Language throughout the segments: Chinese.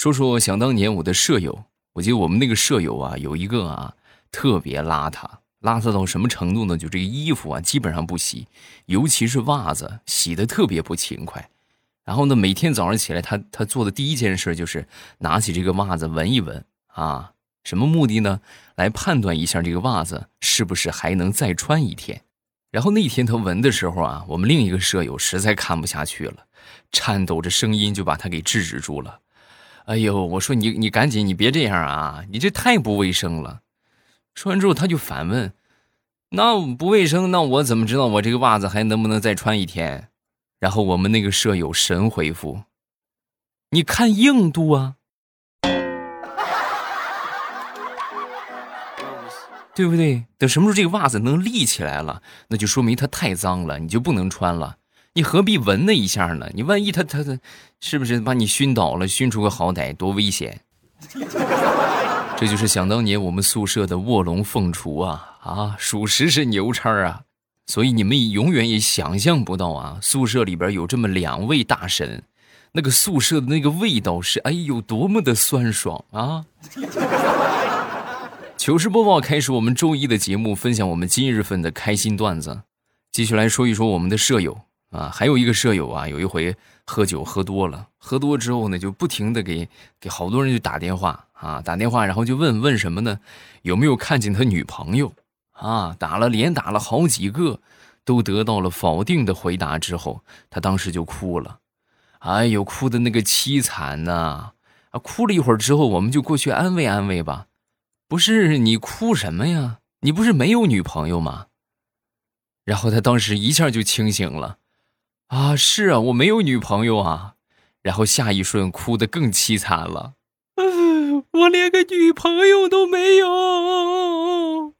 说说想当年我的舍友，我记得我们那个舍友啊，有一个啊特别邋遢，邋遢到什么程度呢？就这个衣服啊，基本上不洗，尤其是袜子，洗的特别不勤快。然后呢，每天早上起来，他他做的第一件事就是拿起这个袜子闻一闻啊，什么目的呢？来判断一下这个袜子是不是还能再穿一天。然后那天他闻的时候啊，我们另一个舍友实在看不下去了，颤抖着声音就把他给制止住了。哎呦，我说你你赶紧，你别这样啊，你这太不卫生了。说完之后，他就反问：“那不卫生，那我怎么知道我这个袜子还能不能再穿一天？”然后我们那个舍友神回复：“你看硬度啊。”对不对？等什么时候这个袜子能立起来了，那就说明它太脏了，你就不能穿了。你何必闻那一下呢？你万一他他他，是不是把你熏倒了？熏出个好歹，多危险！这就是想当年我们宿舍的卧龙凤雏啊啊，属实是牛叉啊！所以你们永远也想象不到啊，宿舍里边有这么两位大神，那个宿舍的那个味道是哎有多么的酸爽啊！糗事播报开始，我们周一的节目，分享我们今日份的开心段子。继续来说一说我们的舍友啊，还有一个舍友啊，有一回喝酒喝多了，喝多之后呢，就不停的给给好多人就打电话啊，打电话，然后就问问什么呢？有没有看见他女朋友啊？打了连打了好几个，都得到了否定的回答之后，他当时就哭了，哎呦，哭的那个凄惨呐！啊，哭了一会儿之后，我们就过去安慰安慰吧。不是你哭什么呀？你不是没有女朋友吗？然后他当时一下就清醒了，啊，是啊，我没有女朋友啊。然后下一瞬哭得更凄惨了，我连个女朋友都没有。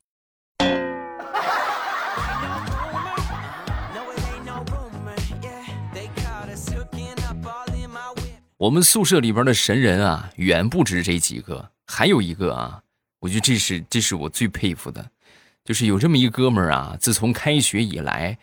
我们宿舍里边的神人啊，远不止这几个，还有一个啊。我觉得这是这是我最佩服的，就是有这么一哥们儿啊，自从开学以来，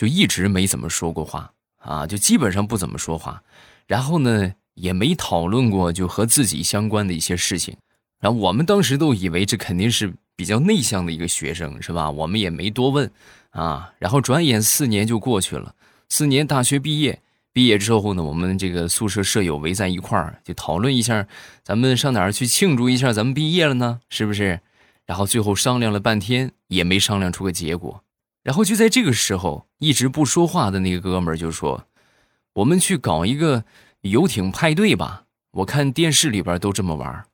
就一直没怎么说过话啊，就基本上不怎么说话，然后呢也没讨论过就和自己相关的一些事情，然后我们当时都以为这肯定是比较内向的一个学生是吧？我们也没多问啊，然后转眼四年就过去了，四年大学毕业。毕业之后呢，我们这个宿舍舍友围在一块儿，就讨论一下，咱们上哪儿去庆祝一下咱们毕业了呢？是不是？然后最后商量了半天，也没商量出个结果。然后就在这个时候，一直不说话的那个哥们就说：“我们去搞一个游艇派对吧，我看电视里边都这么玩。”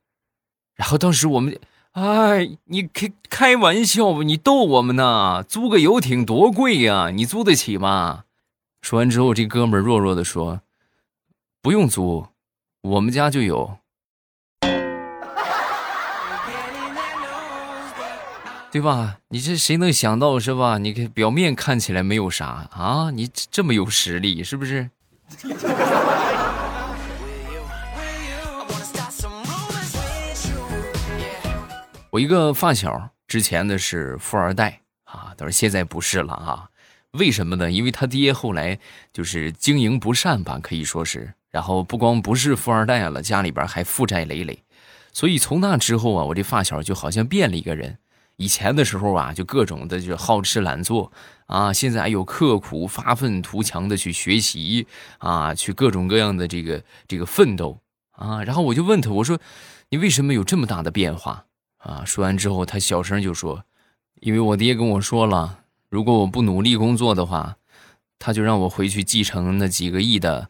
然后当时我们，哎，你开开玩笑吧？你逗我们呢？租个游艇多贵呀？你租得起吗？说完之后，这哥们弱弱的说：“不用租，我们家就有，对吧？你这谁能想到是吧？你看表面看起来没有啥啊，你这么有实力是不是？” 我一个发小之前的是富二代啊，但是现在不是了啊。为什么呢？因为他爹后来就是经营不善吧，可以说是。然后不光不是富二代了，家里边还负债累累。所以从那之后啊，我这发小就好像变了一个人。以前的时候啊，就各种的就好吃懒做啊，现在还有刻苦发愤图强的去学习啊，去各种各样的这个这个奋斗啊。然后我就问他，我说你为什么有这么大的变化啊？说完之后，他小声就说：“因为我爹跟我说了。”如果我不努力工作的话，他就让我回去继承那几个亿的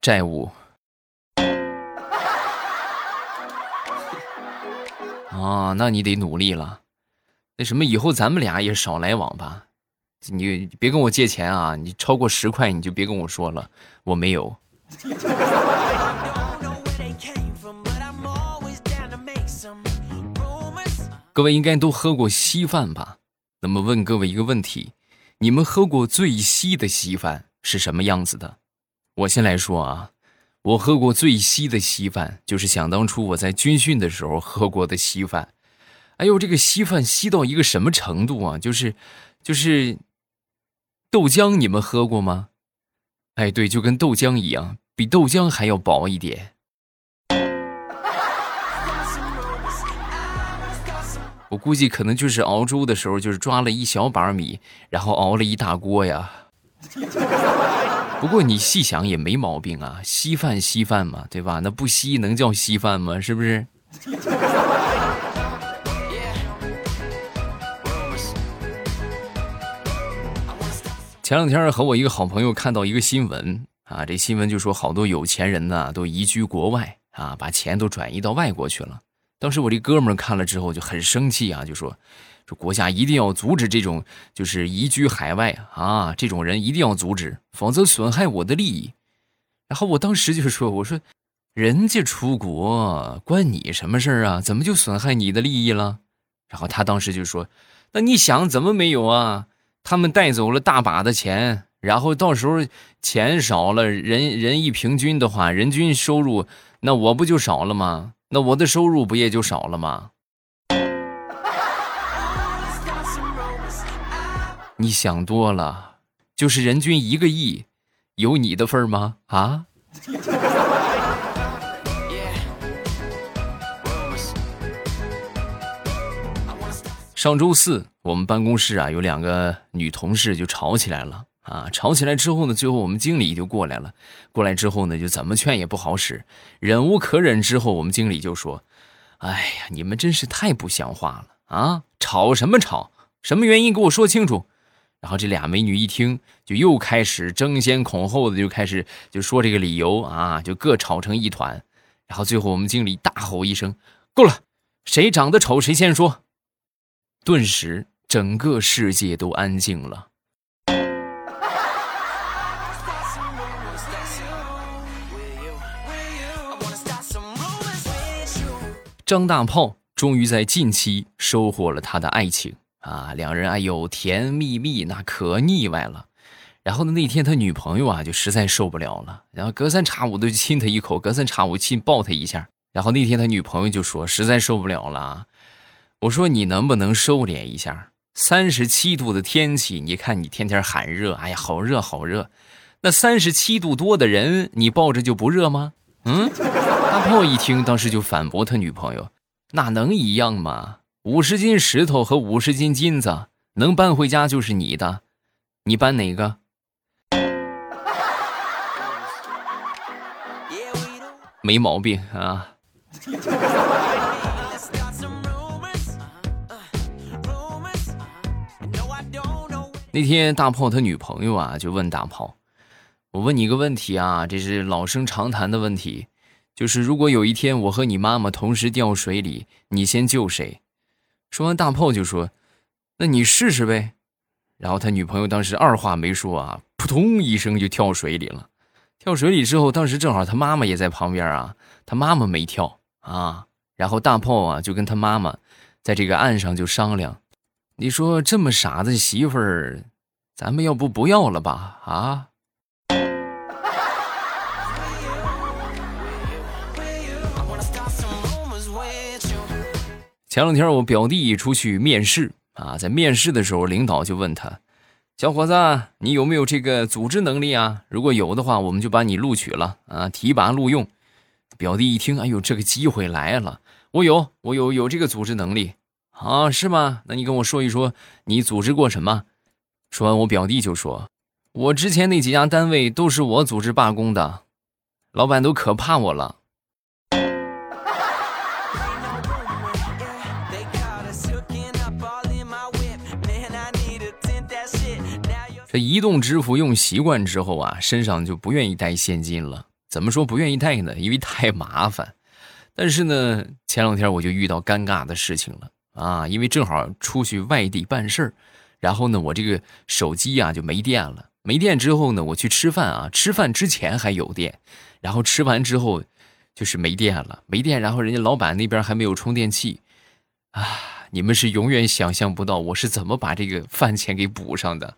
债务。啊，那你得努力了。那什么，以后咱们俩也少来往吧。你别跟我借钱啊！你超过十块你就别跟我说了，我没有。各位应该都喝过稀饭吧？那么问各位一个问题：你们喝过最稀的稀饭是什么样子的？我先来说啊，我喝过最稀的稀饭，就是想当初我在军训的时候喝过的稀饭。哎呦，这个稀饭稀到一个什么程度啊？就是，就是豆浆，你们喝过吗？哎，对，就跟豆浆一样，比豆浆还要薄一点。我估计可能就是熬粥的时候，就是抓了一小把米，然后熬了一大锅呀。不过你细想也没毛病啊，稀饭稀饭嘛，对吧？那不稀能叫稀饭吗？是不是？前两天和我一个好朋友看到一个新闻啊，这新闻就说好多有钱人呢都移居国外啊，把钱都转移到外国去了。当时我这哥们看了之后就很生气啊，就说：“说国家一定要阻止这种就是移居海外啊，这种人一定要阻止，否则损害我的利益。”然后我当时就说：“我说，人家出国关你什么事儿啊？怎么就损害你的利益了？”然后他当时就说：“那你想怎么没有啊？”他们带走了大把的钱，然后到时候钱少了，人人一平均的话，人均收入那我不就少了吗？那我的收入不也就少了吗？你想多了，就是人均一个亿，有你的份吗？啊？上周四，我们办公室啊有两个女同事就吵起来了啊！吵起来之后呢，最后我们经理就过来了。过来之后呢，就怎么劝也不好使，忍无可忍之后，我们经理就说：“哎呀，你们真是太不像话了啊！吵什么吵？什么原因给我说清楚？”然后这俩美女一听，就又开始争先恐后的就开始就说这个理由啊，就各吵成一团。然后最后我们经理大吼一声：“够了！谁长得丑谁先说。”顿时，整个世界都安静了。张大炮终于在近期收获了他的爱情啊！两人哎呦，甜蜜蜜，那可腻歪了。然后呢，那天他女朋友啊，就实在受不了了，然后隔三差五的就亲他一口，隔三差五亲抱他一下。然后那天他女朋友就说：“实在受不了了。”我说你能不能收敛一下？三十七度的天气，你看你天天喊热，哎呀，好热好热。那三十七度多的人，你抱着就不热吗？嗯？大炮一听，当时就反驳他女朋友：“那能一样吗？五十斤石头和五十斤金子能搬回家就是你的，你搬哪个？”没毛病啊。那天大炮他女朋友啊就问大炮：“我问你个问题啊，这是老生常谈的问题，就是如果有一天我和你妈妈同时掉水里，你先救谁？”说完，大炮就说：“那你试试呗。”然后他女朋友当时二话没说啊，扑通一声就跳水里了。跳水里之后，当时正好他妈妈也在旁边啊，他妈妈没跳啊。然后大炮啊就跟他妈妈在这个岸上就商量。你说这么傻的媳妇儿，咱们要不不要了吧？啊！前两天我表弟出去面试啊，在面试的时候，领导就问他：“小伙子，你有没有这个组织能力啊？如果有的话，我们就把你录取了啊，提拔录用。”表弟一听，哎呦，这个机会来了！我有，我有，有这个组织能力。啊，是吗？那你跟我说一说，你组织过什么？说完，我表弟就说：“我之前那几家单位都是我组织罢工的，老板都可怕我了。”这移动支付用习惯之后啊，身上就不愿意带现金了。怎么说不愿意带呢？因为太麻烦。但是呢，前两天我就遇到尴尬的事情了。啊，因为正好出去外地办事儿，然后呢，我这个手机啊就没电了。没电之后呢，我去吃饭啊，吃饭之前还有电，然后吃完之后就是没电了，没电，然后人家老板那边还没有充电器，啊，你们是永远想象不到我是怎么把这个饭钱给补上的。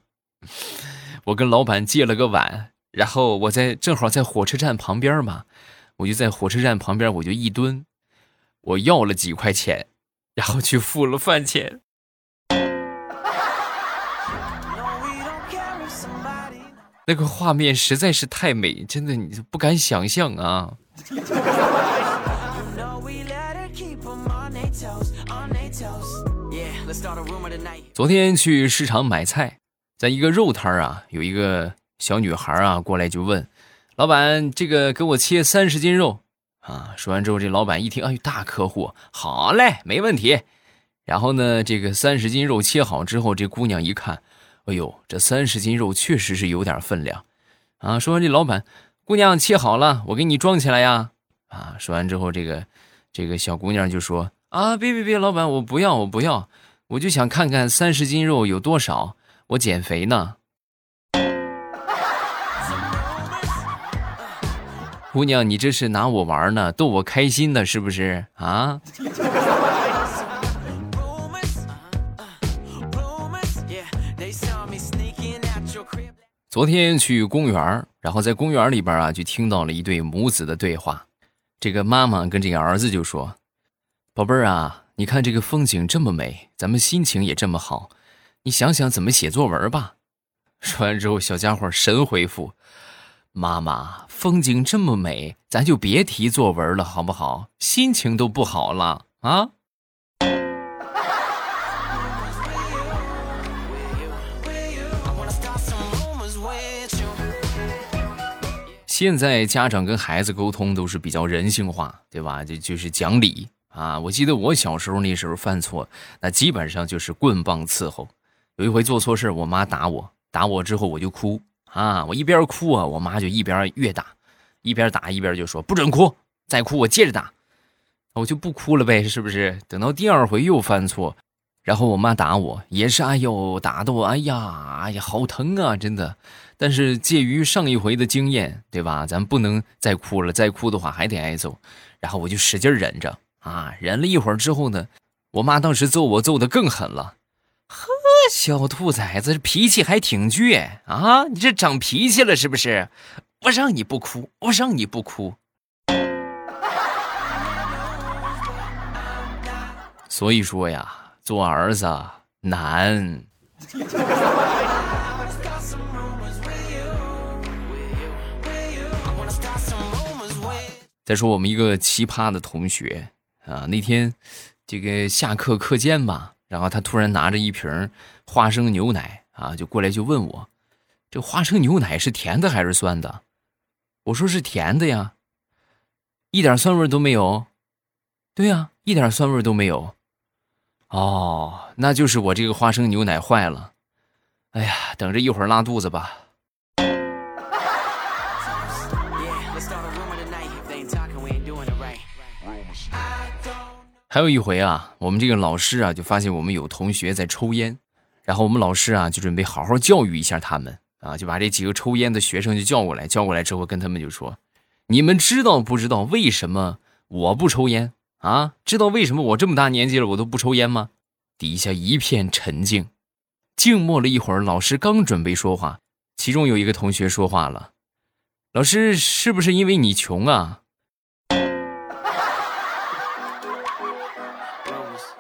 我跟老板借了个碗，然后我在正好在火车站旁边嘛，我就在火车站旁边，我就一蹲，我要了几块钱。然后去付了饭钱，那个画面实在是太美，真的你不敢想象啊！昨天去市场买菜，在一个肉摊儿啊，有一个小女孩啊过来就问老板：“这个给我切三十斤肉啊！”说完之后，这老板一听，哎，大客户，好嘞，没问题。然后呢，这个三十斤肉切好之后，这姑娘一看，哎呦，这三十斤肉确实是有点分量啊。说完，这老板，姑娘切好了，我给你装起来呀。啊，说完之后，这个这个小姑娘就说：“啊，别别别，老板，我不要，我不要。”我就想看看三十斤肉有多少，我减肥呢。姑娘，你这是拿我玩呢，逗我开心呢，是不是啊？昨天去公园，然后在公园里边啊，就听到了一对母子的对话。这个妈妈跟这个儿子就说：“宝贝儿啊。”你看这个风景这么美，咱们心情也这么好，你想想怎么写作文吧。说完之后，小家伙神回复：“妈妈，风景这么美，咱就别提作文了，好不好？心情都不好了啊。”现在家长跟孩子沟通都是比较人性化，对吧？就就是讲理。啊，我记得我小时候那时候犯错，那基本上就是棍棒伺候。有一回做错事，我妈打我，打我之后我就哭啊，我一边哭啊，我妈就一边越打，一边打一边就说不准哭，再哭我接着打，我就不哭了呗，是不是？等到第二回又犯错，然后我妈打我也是，哎呦，打的我，哎呀，哎呀，好疼啊，真的。但是介于上一回的经验，对吧？咱不能再哭了，再哭的话还得挨揍，然后我就使劲忍着。啊，忍了一会儿之后呢，我妈当时揍我揍的更狠了。小兔崽子脾气还挺倔啊！你这长脾气了是不是？我让你不哭，我让你不哭。所以说呀，做儿子难。再说我们一个奇葩的同学。啊，那天这个下课课间吧，然后他突然拿着一瓶花生牛奶啊，就过来就问我，这花生牛奶是甜的还是酸的？我说是甜的呀，一点酸味都没有。对呀，一点酸味都没有。哦，那就是我这个花生牛奶坏了。哎呀，等着一会儿拉肚子吧。还有一回啊，我们这个老师啊，就发现我们有同学在抽烟，然后我们老师啊，就准备好好教育一下他们啊，就把这几个抽烟的学生就叫过来，叫过来之后跟他们就说：“你们知道不知道为什么我不抽烟啊？知道为什么我这么大年纪了我都不抽烟吗？”底下一片沉静，静默了一会儿，老师刚准备说话，其中有一个同学说话了：“老师，是不是因为你穷啊？”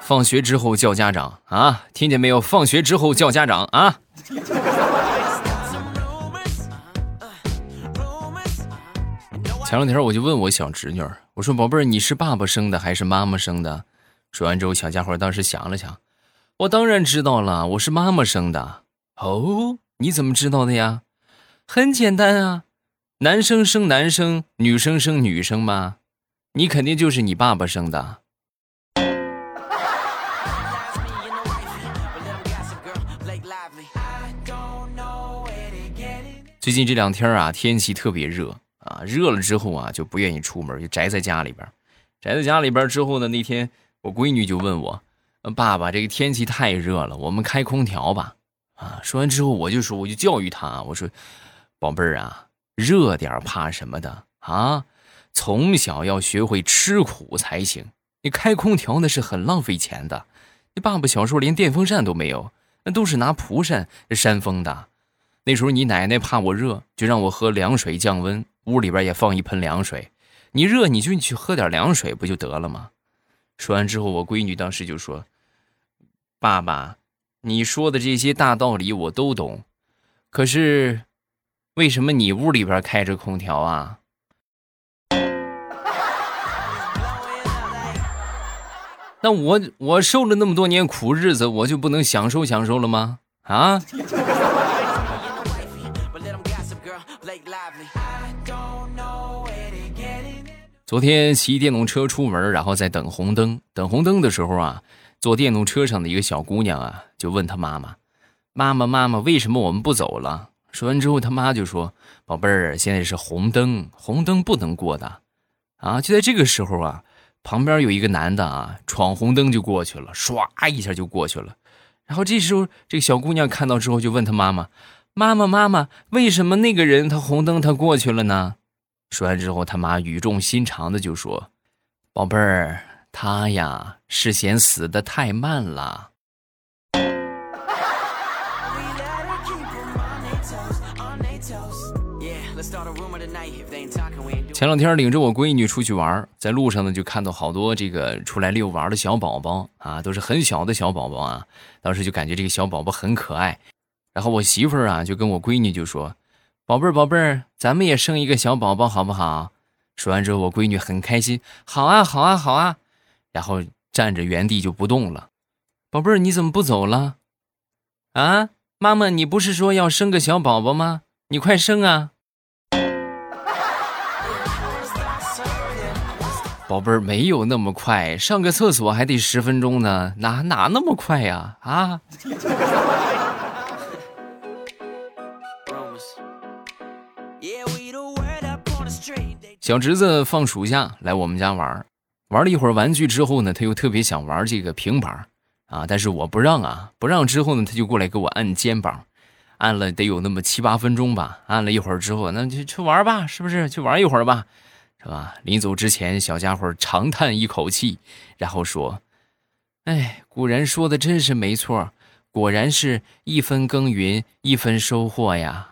放学之后叫家长啊！听见没有？放学之后叫家长啊！前两天我就问我小侄女我说：“宝贝儿，你是爸爸生的还是妈妈生的？”说完之后，小家伙当时想了想，我当然知道了，我是妈妈生的。哦，你怎么知道的呀？很简单啊，男生生男生，女生生女生嘛，你肯定就是你爸爸生的。最近这两天啊，天气特别热啊，热了之后啊，就不愿意出门，就宅在家里边。宅在家里边之后呢，那天我闺女就问我：“爸爸，这个天气太热了，我们开空调吧？”啊，说完之后我就说，我就教育她，我说：“宝贝儿啊，热点怕什么的啊？从小要学会吃苦才行。你开空调那是很浪费钱的。你爸爸小时候连电风扇都没有，那都是拿蒲扇扇风的。”那时候你奶奶怕我热，就让我喝凉水降温，屋里边也放一盆凉水。你热你就去喝点凉水不就得了吗？说完之后，我闺女当时就说：“爸爸，你说的这些大道理我都懂，可是为什么你屋里边开着空调啊？” 那我我受了那么多年苦日子，我就不能享受享受了吗？啊？昨天骑电动车出门，然后在等红灯。等红灯的时候啊，坐电动车上的一个小姑娘啊，就问她妈妈：“妈妈，妈妈，为什么我们不走了？”说完之后，他妈就说：“宝贝儿，现在是红灯，红灯不能过的。”啊，就在这个时候啊，旁边有一个男的啊，闯红灯就过去了，唰一下就过去了。然后这时候，这个小姑娘看到之后就问她妈妈：“妈妈，妈妈，为什么那个人他红灯他过去了呢？”说完之后，他妈语重心长的就说：“宝贝儿，他呀是嫌死的太慢了。” 前两天领着我闺女出去玩，在路上呢就看到好多这个出来遛玩的小宝宝啊，都是很小的小宝宝啊。当时就感觉这个小宝宝很可爱，然后我媳妇儿啊就跟我闺女就说。宝贝儿，宝贝儿，咱们也生一个小宝宝好不好？说完之后，我闺女很开心，好啊，好啊，好啊，然后站着原地就不动了。宝贝儿，你怎么不走了？啊，妈妈，你不是说要生个小宝宝吗？你快生啊！宝贝儿，没有那么快，上个厕所还得十分钟呢，哪哪那么快呀？啊！小侄子放暑假来我们家玩，玩了一会儿玩具之后呢，他又特别想玩这个平板啊，但是我不让啊，不让之后呢，他就过来给我按肩膀，按了得有那么七八分钟吧，按了一会儿之后，那就去玩吧，是不是？去玩一会儿吧，是吧？临走之前，小家伙长叹一口气，然后说：“哎，古人说的真是没错，果然是一分耕耘一分收获呀。”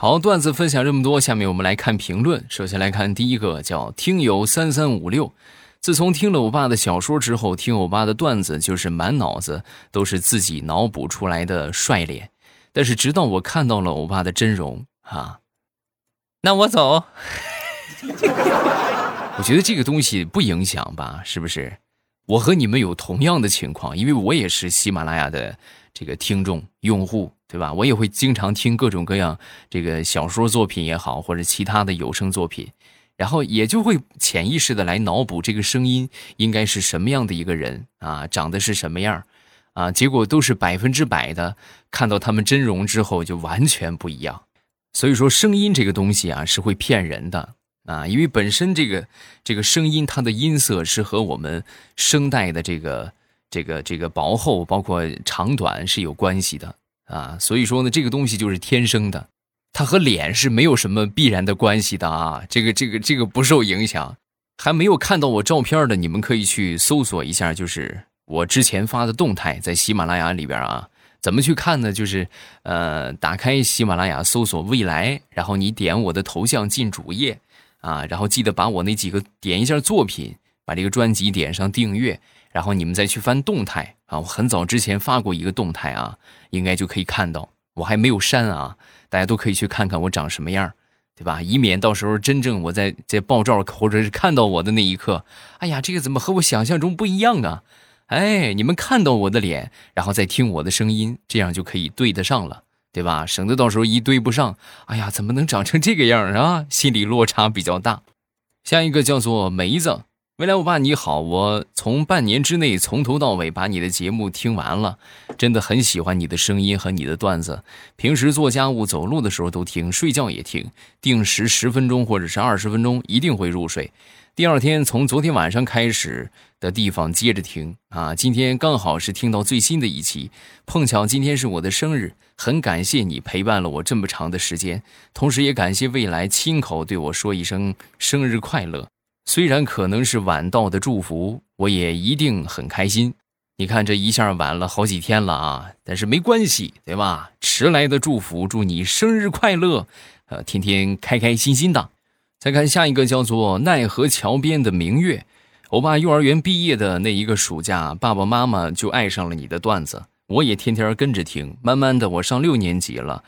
好，段子分享这么多，下面我们来看评论。首先来看第一个，叫听友三三五六。自从听了我爸的小说之后，听我爸的段子就是满脑子都是自己脑补出来的帅脸。但是直到我看到了我爸的真容，啊，那我走。我觉得这个东西不影响吧？是不是？我和你们有同样的情况，因为我也是喜马拉雅的这个听众用户。对吧？我也会经常听各种各样这个小说作品也好，或者其他的有声作品，然后也就会潜意识的来脑补这个声音应该是什么样的一个人啊，长得是什么样啊？结果都是百分之百的，看到他们真容之后就完全不一样。所以说，声音这个东西啊是会骗人的啊，因为本身这个这个声音它的音色是和我们声带的这个这个这个薄厚包括长短是有关系的。啊，所以说呢，这个东西就是天生的，它和脸是没有什么必然的关系的啊。这个、这个、这个不受影响。还没有看到我照片的，你们可以去搜索一下，就是我之前发的动态，在喜马拉雅里边啊。怎么去看呢？就是呃，打开喜马拉雅，搜索未来，然后你点我的头像进主页啊，然后记得把我那几个点一下作品，把这个专辑点上订阅。然后你们再去翻动态啊，我很早之前发过一个动态啊，应该就可以看到，我还没有删啊，大家都可以去看看我长什么样，对吧？以免到时候真正我在在爆照或者是看到我的那一刻，哎呀，这个怎么和我想象中不一样啊？哎，你们看到我的脸，然后再听我的声音，这样就可以对得上了，对吧？省得到时候一对不上，哎呀，怎么能长成这个样啊？心理落差比较大。下一个叫做梅子。未来，我爸你好，我从半年之内从头到尾把你的节目听完了，真的很喜欢你的声音和你的段子。平时做家务、走路的时候都听，睡觉也听，定时十分钟或者是二十分钟一定会入睡。第二天从昨天晚上开始的地方接着听啊，今天刚好是听到最新的一期，碰巧今天是我的生日，很感谢你陪伴了我这么长的时间，同时也感谢未来亲口对我说一声生日快乐。虽然可能是晚到的祝福，我也一定很开心。你看这一下晚了好几天了啊，但是没关系，对吧？迟来的祝福，祝你生日快乐，呃，天天开开心心的。再看下一个，叫做奈何桥边的明月。我爸幼儿园毕业的那一个暑假，爸爸妈妈就爱上了你的段子，我也天天跟着听。慢慢的，我上六年级了。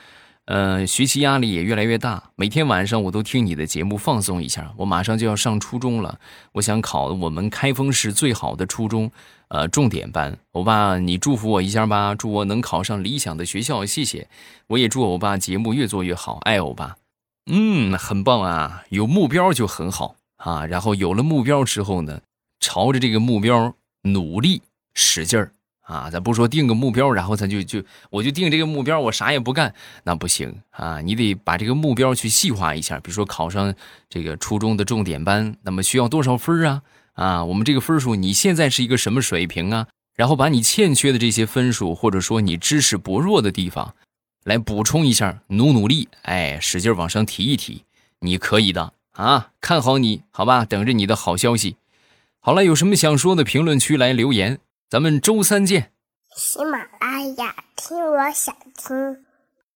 呃，学习压力也越来越大，每天晚上我都听你的节目放松一下。我马上就要上初中了，我想考我们开封市最好的初中，呃，重点班。欧巴，你祝福我一下吧，祝我能考上理想的学校，谢谢。我也祝欧巴节目越做越好，爱欧巴。嗯，很棒啊，有目标就很好啊。然后有了目标之后呢，朝着这个目标努力使劲儿。啊，咱不说定个目标，然后咱就就我就定这个目标，我啥也不干，那不行啊！你得把这个目标去细化一下，比如说考上这个初中的重点班，那么需要多少分啊？啊，我们这个分数你现在是一个什么水平啊？然后把你欠缺的这些分数，或者说你知识薄弱的地方，来补充一下，努努力，哎，使劲往上提一提，你可以的啊！看好你，好吧？等着你的好消息。好了，有什么想说的，评论区来留言。咱们周三见。喜马拉雅，听我想听。